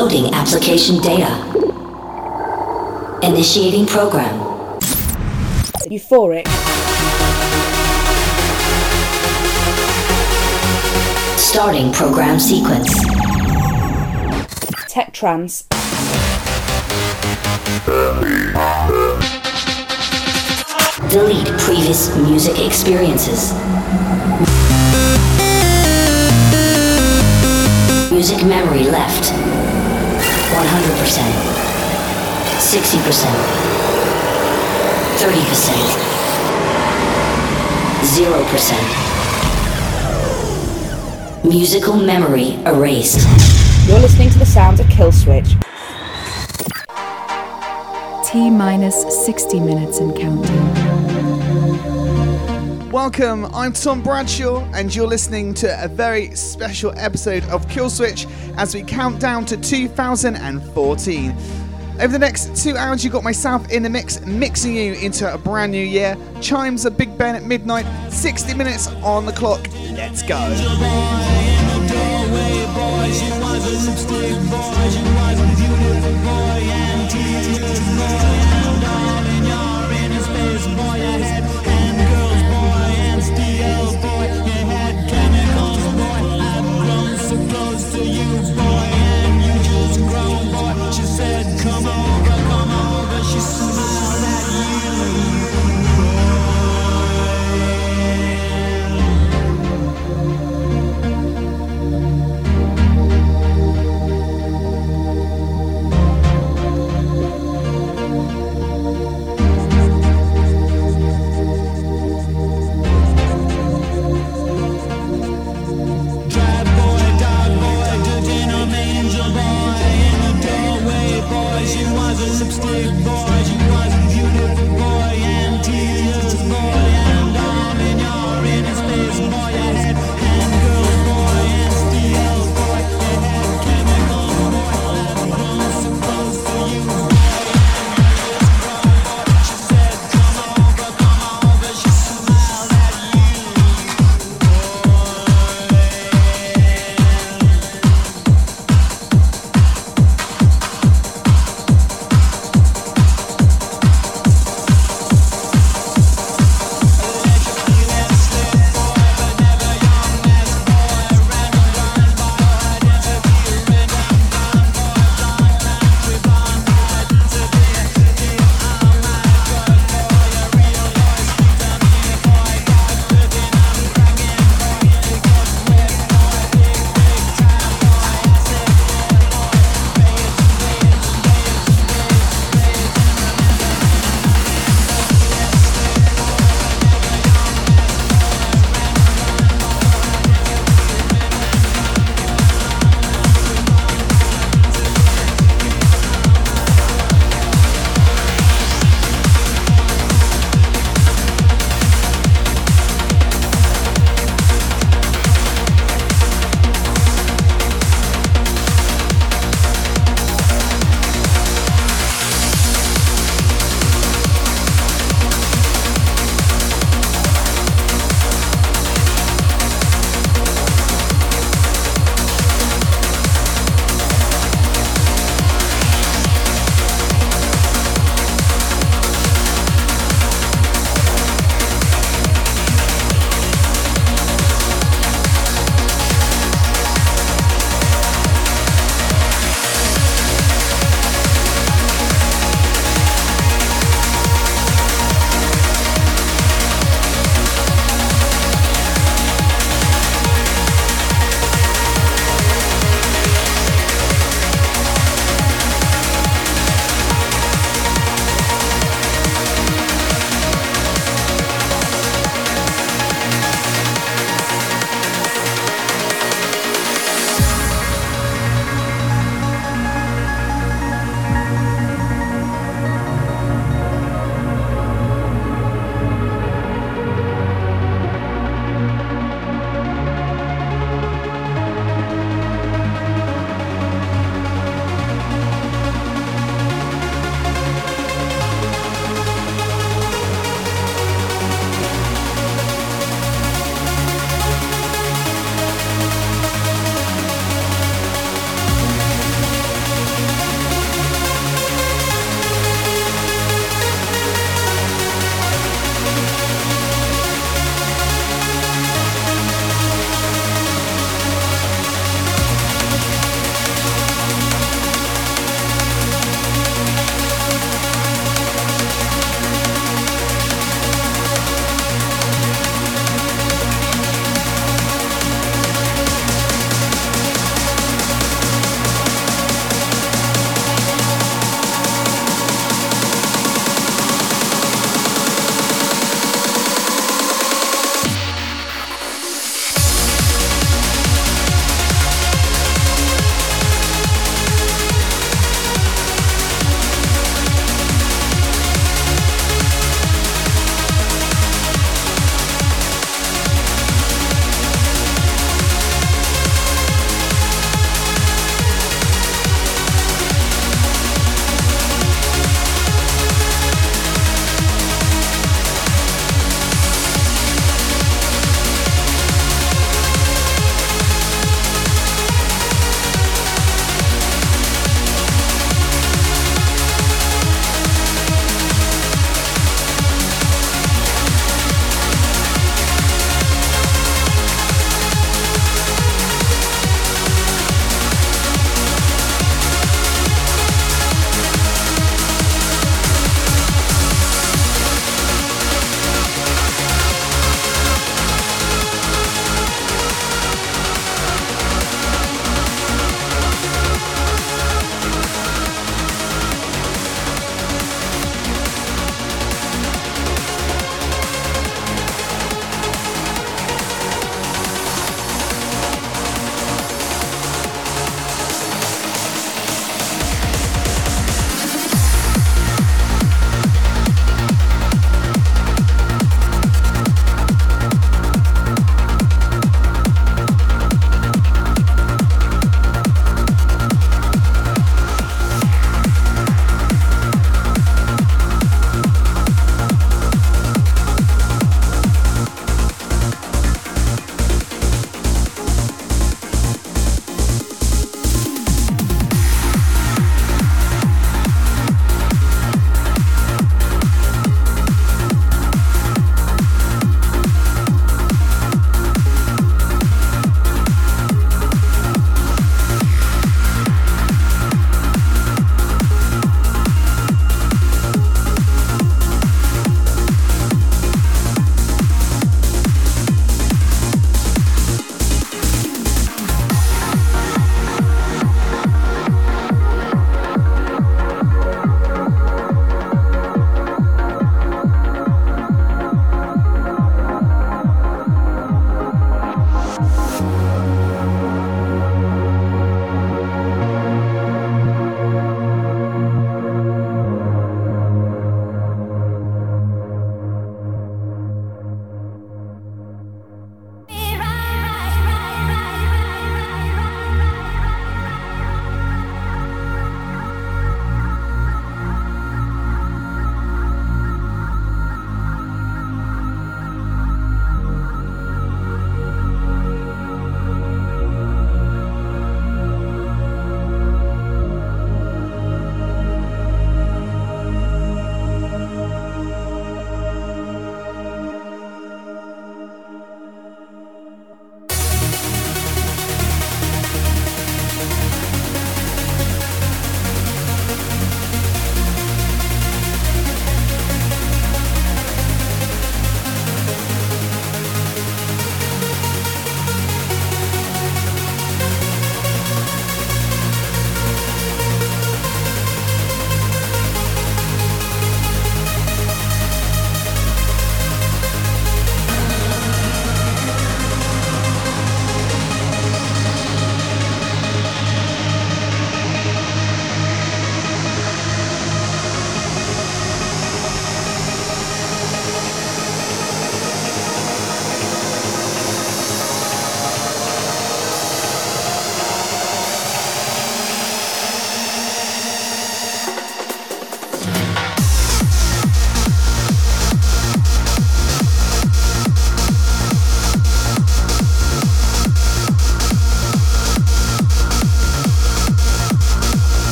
Loading application data. Initiating program. Euphoric. Starting program sequence. Tech trance. Delete previous music experiences. Music memory left. 100%. 60%. 30%. 0%. Musical memory erased. You're listening to the sounds of Killswitch. T minus 60 minutes and counting. Welcome, I'm Tom Bradshaw, and you're listening to a very special episode of Killswitch as we count down to 2014. Over the next two hours, you got myself in the mix, mixing you into a brand new year. Chimes of Big Ben at midnight, 60 minutes on the clock. Let's go. some stick boy.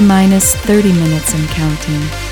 Minus 30 minutes and counting.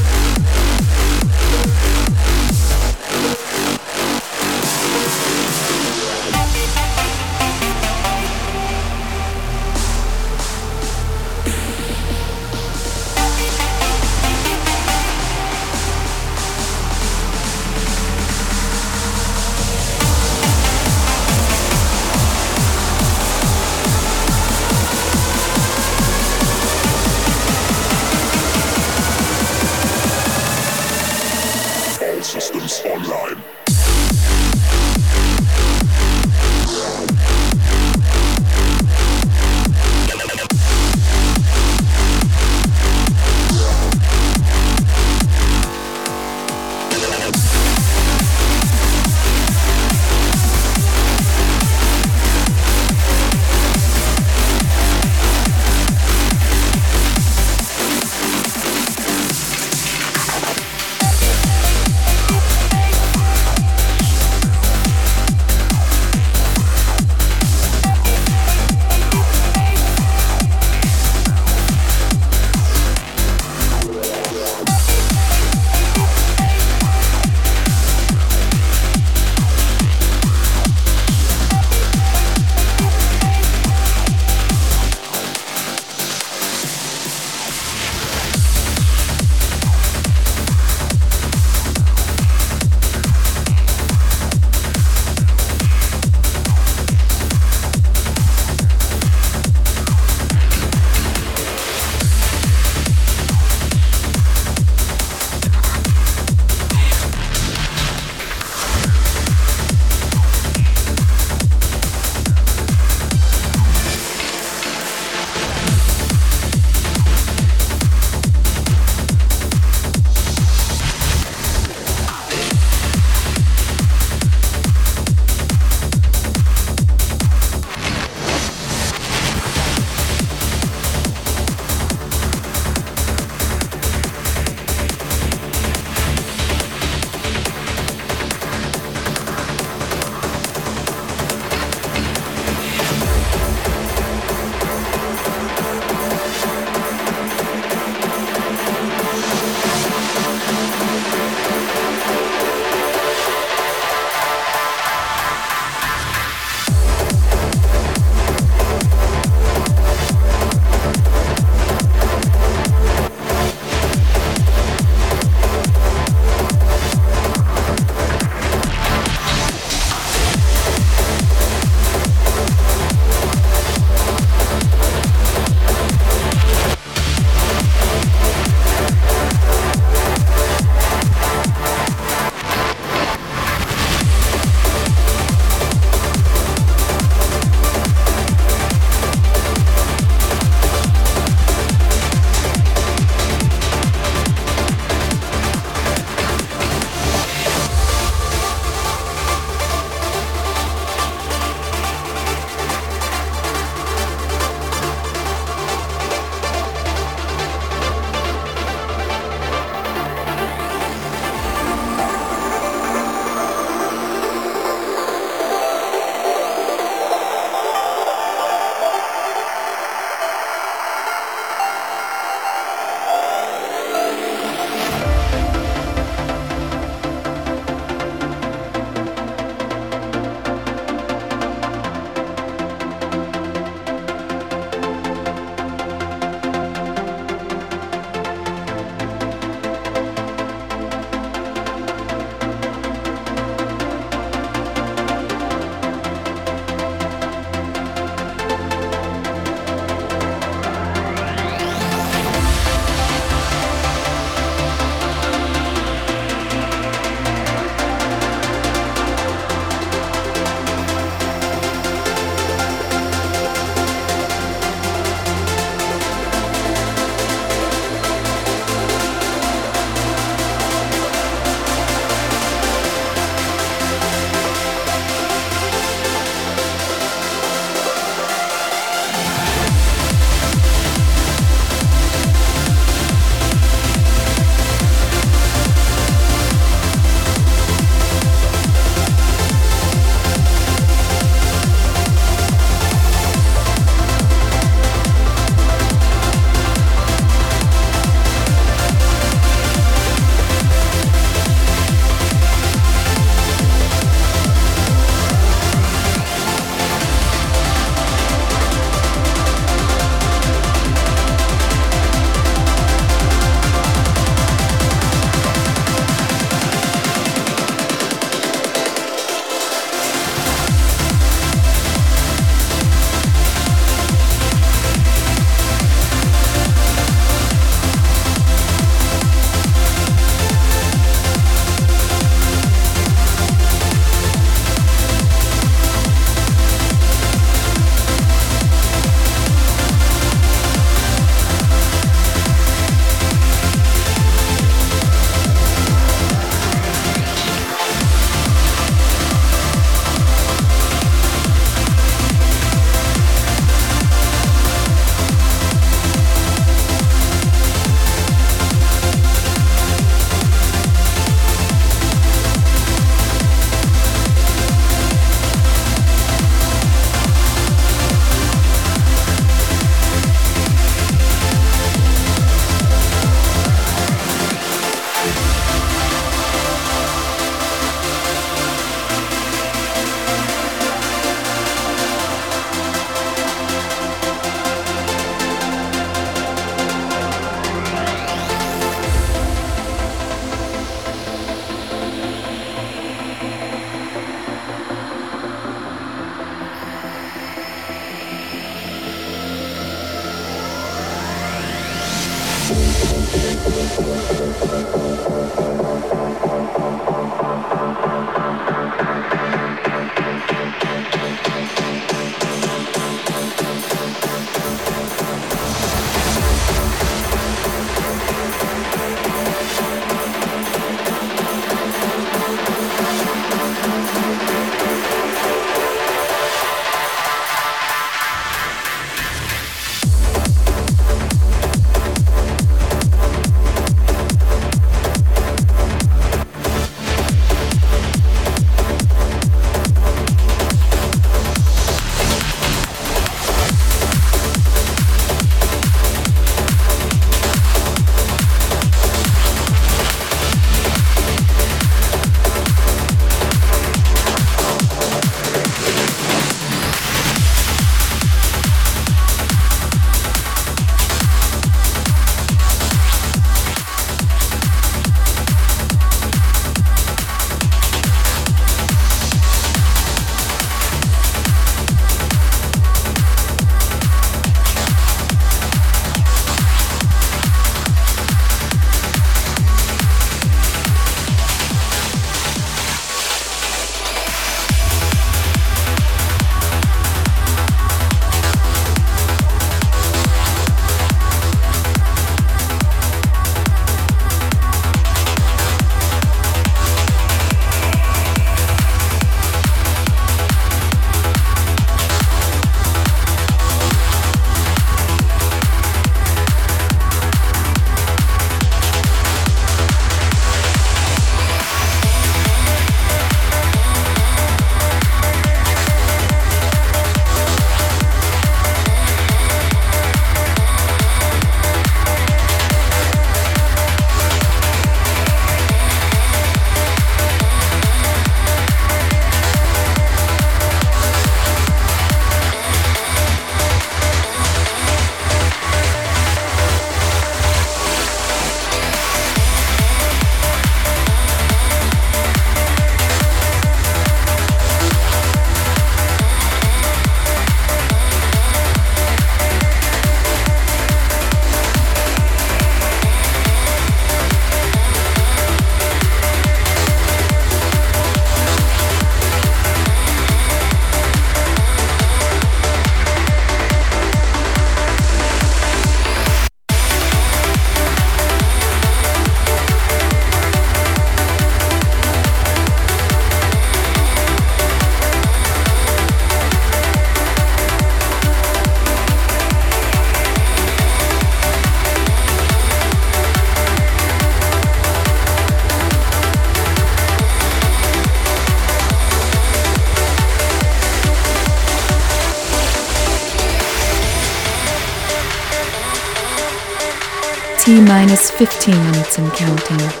Minus 15 minutes and counting.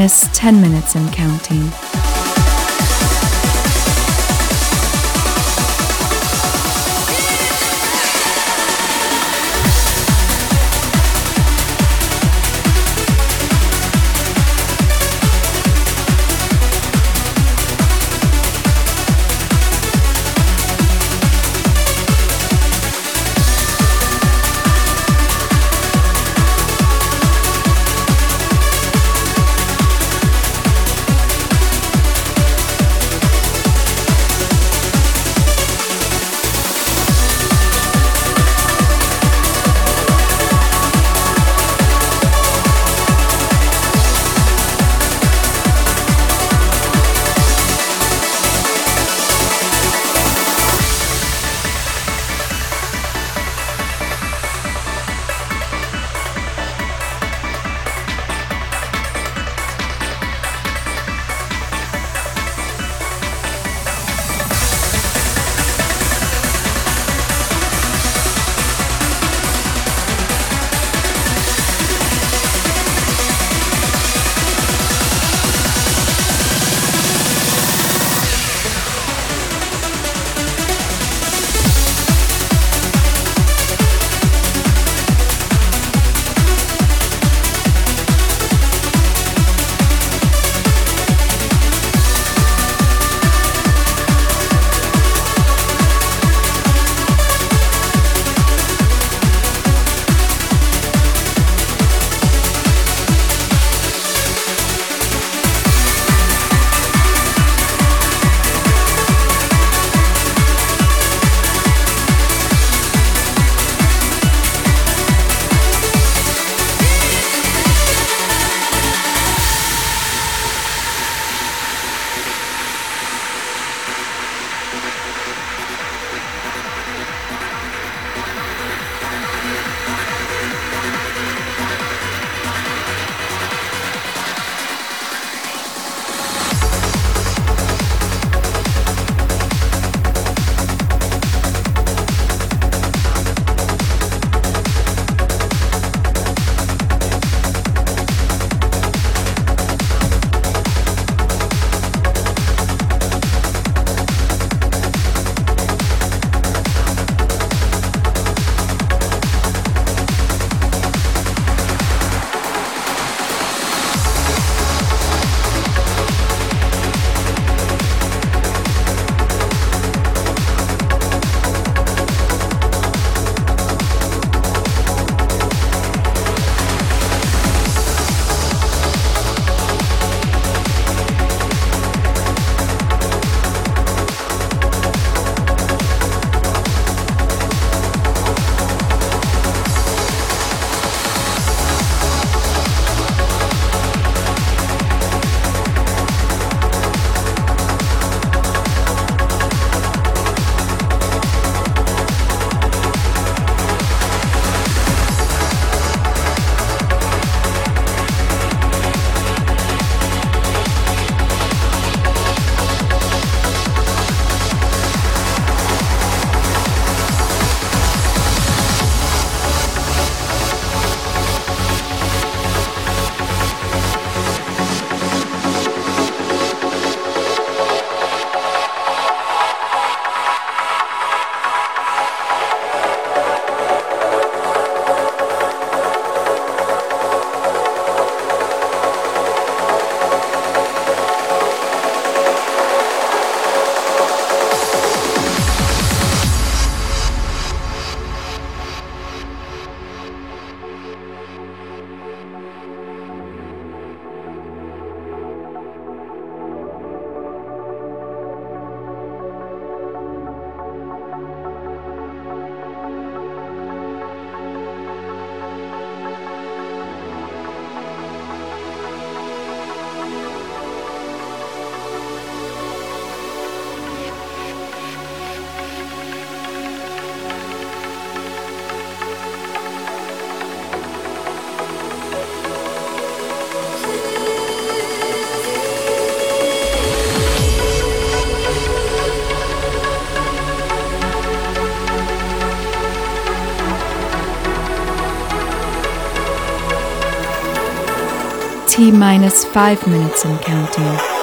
Minus 10 minutes and counting. T minus 5 minutes and counting.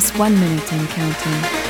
Minus 1 minute and counting.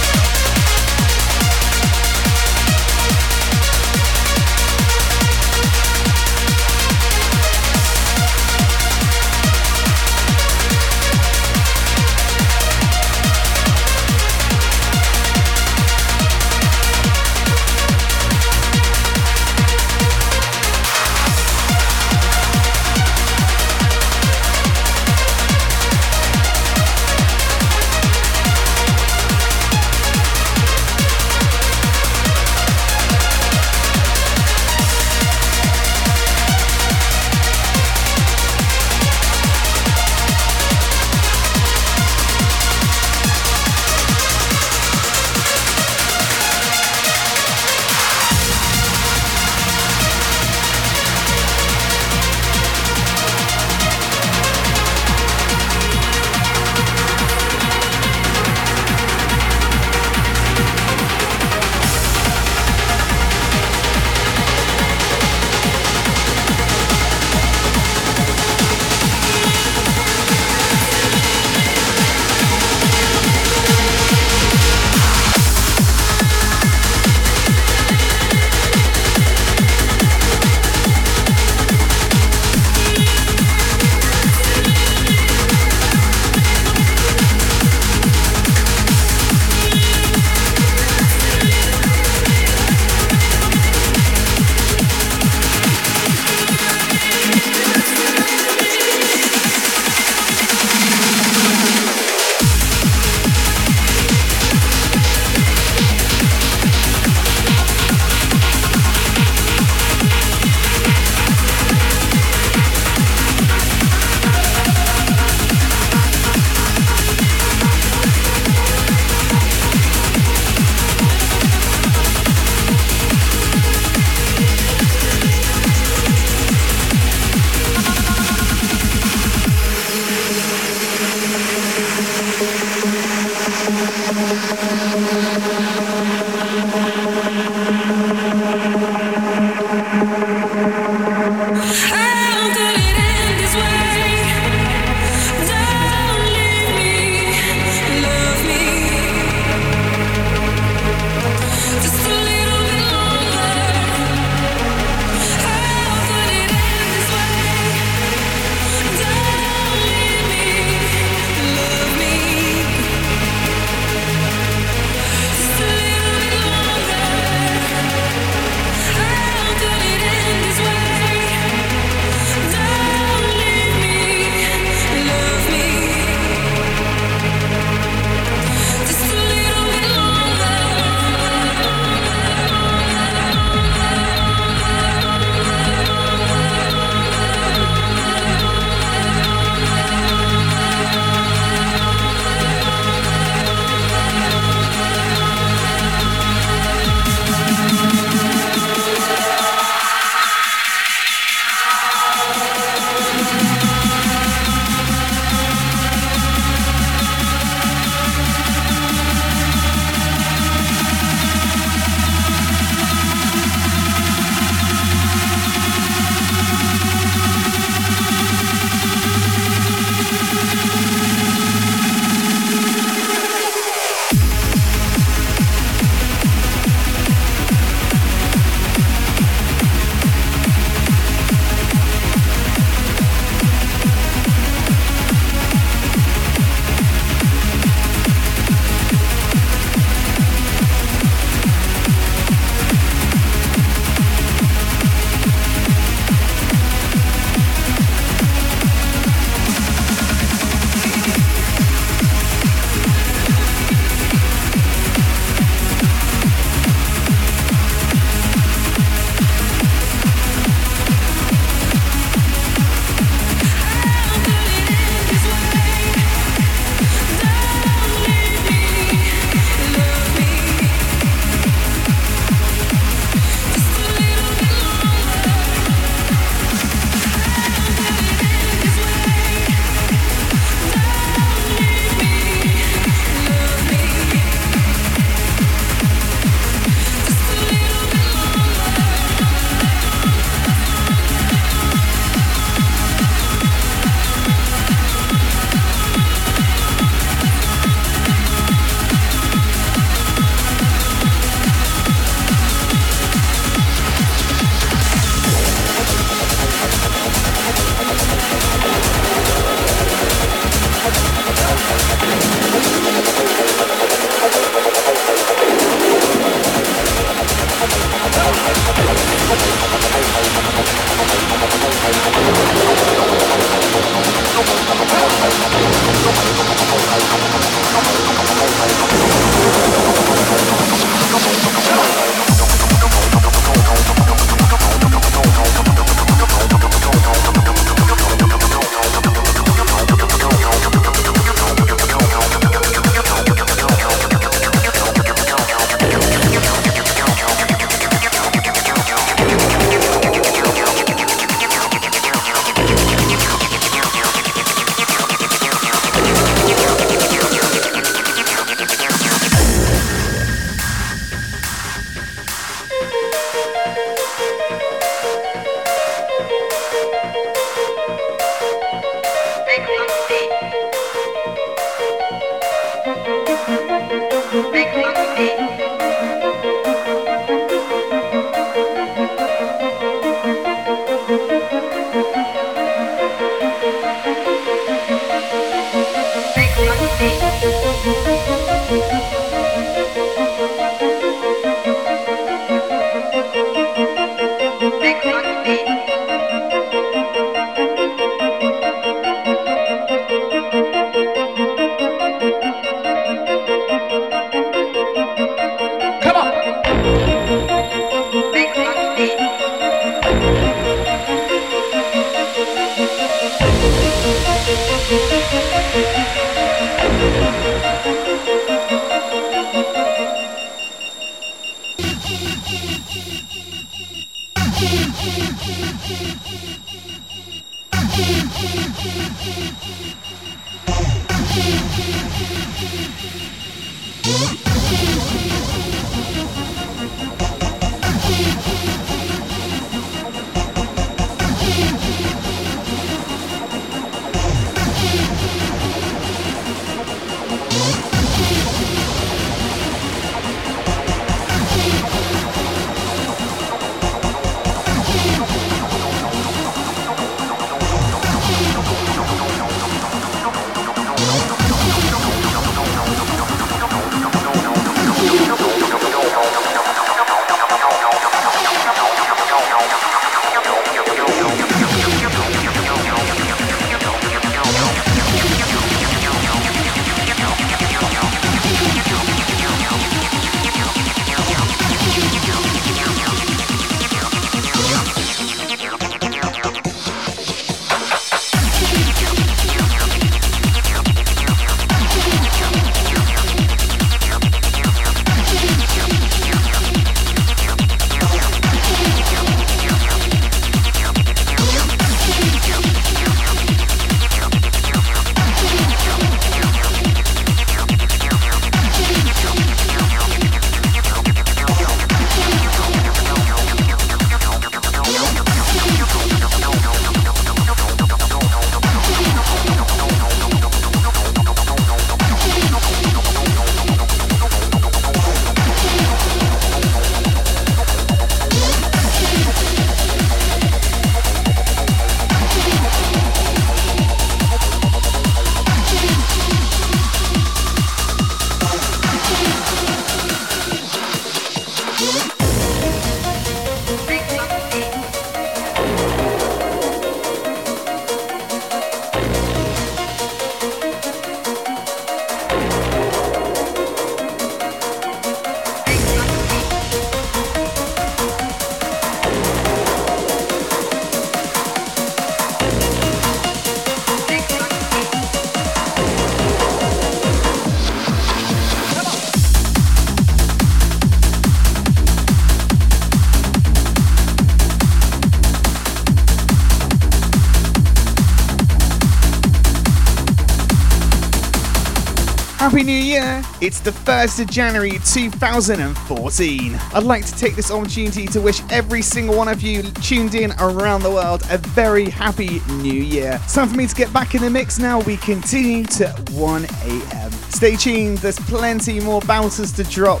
Happy New Year! It's the 1st of January 2014. I'd like to take this opportunity to wish every single one of you tuned in around the world a very happy new year. Time for me to get back in the mix now. We continue to 1 a.m. Stay tuned, there's plenty more bouncers to drop.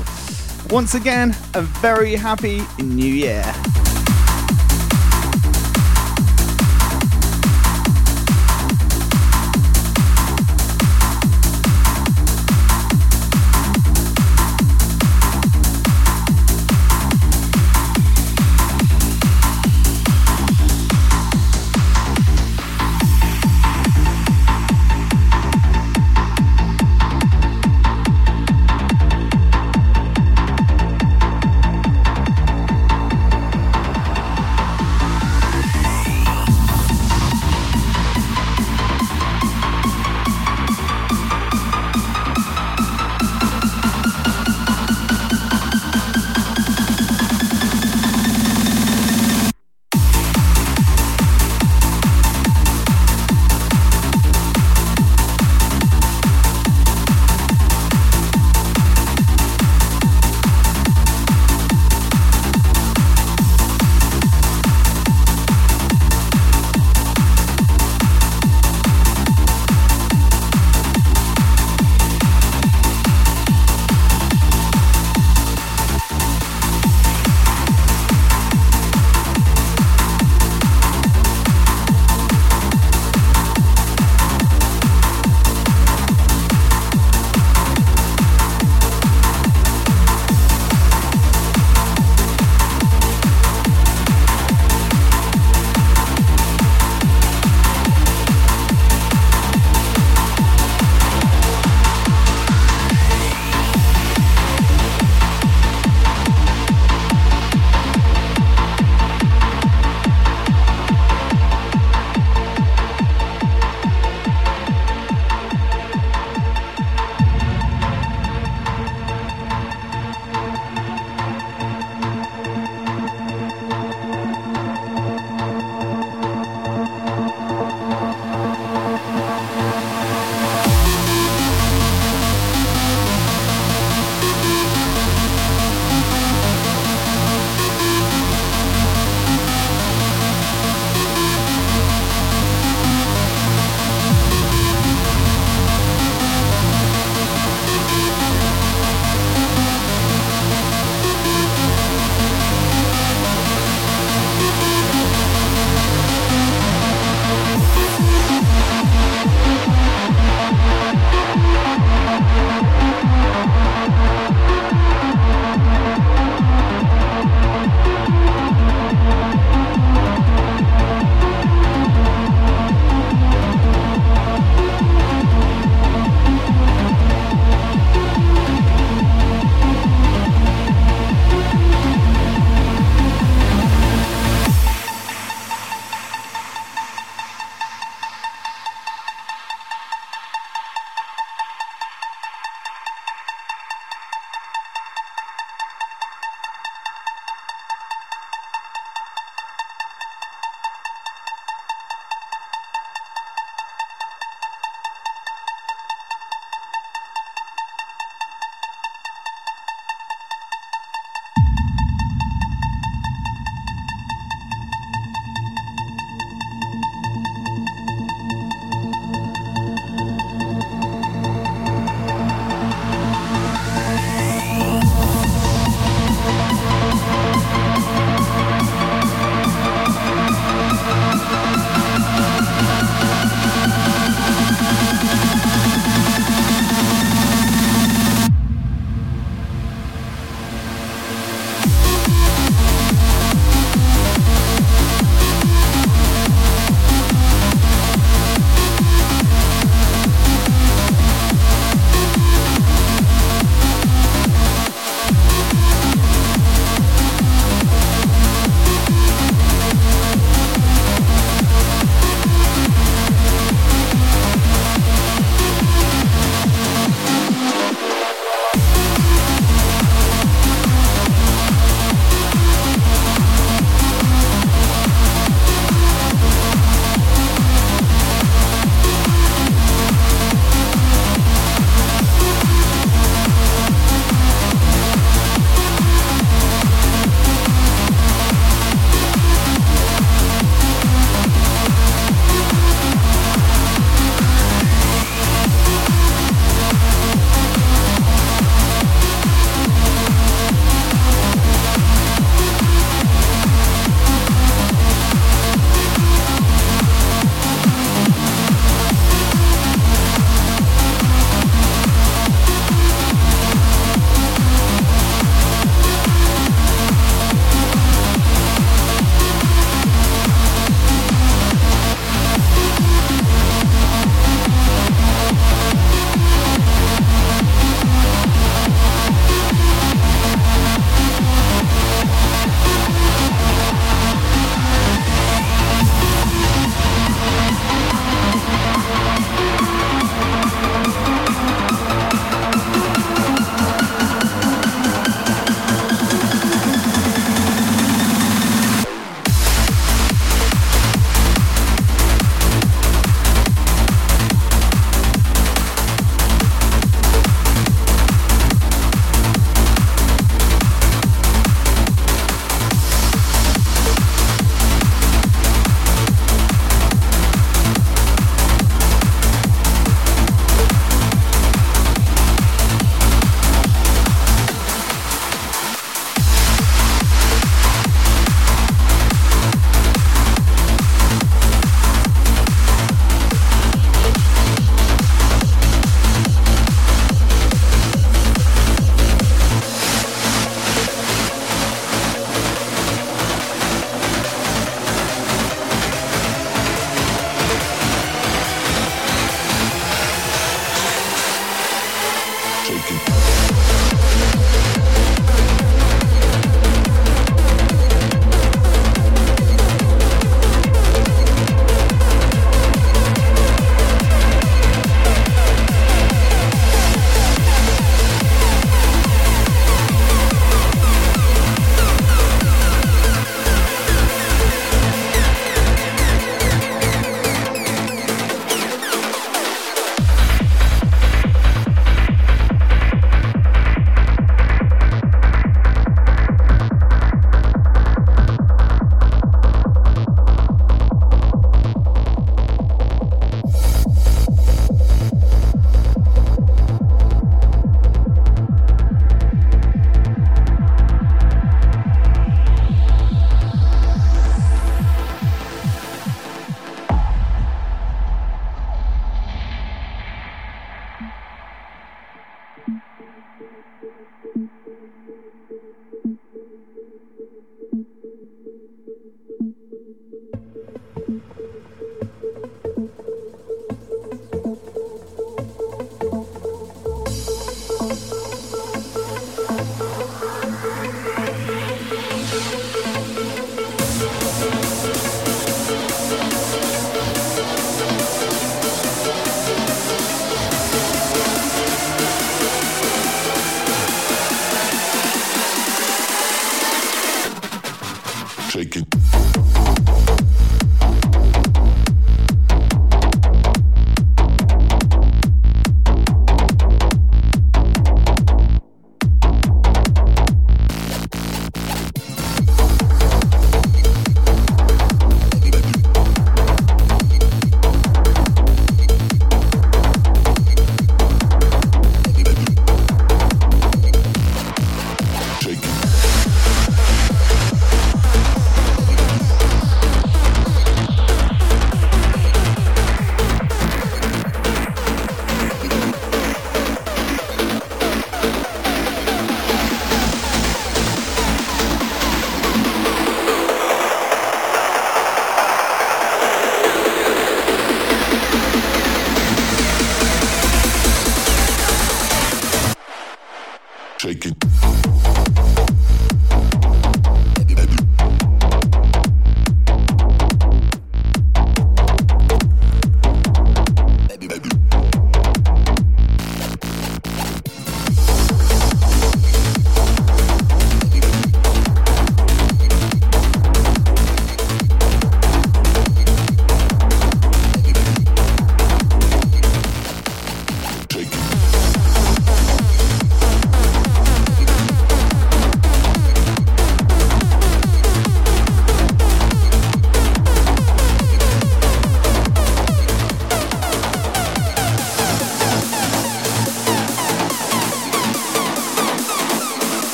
Once again, a very happy new year.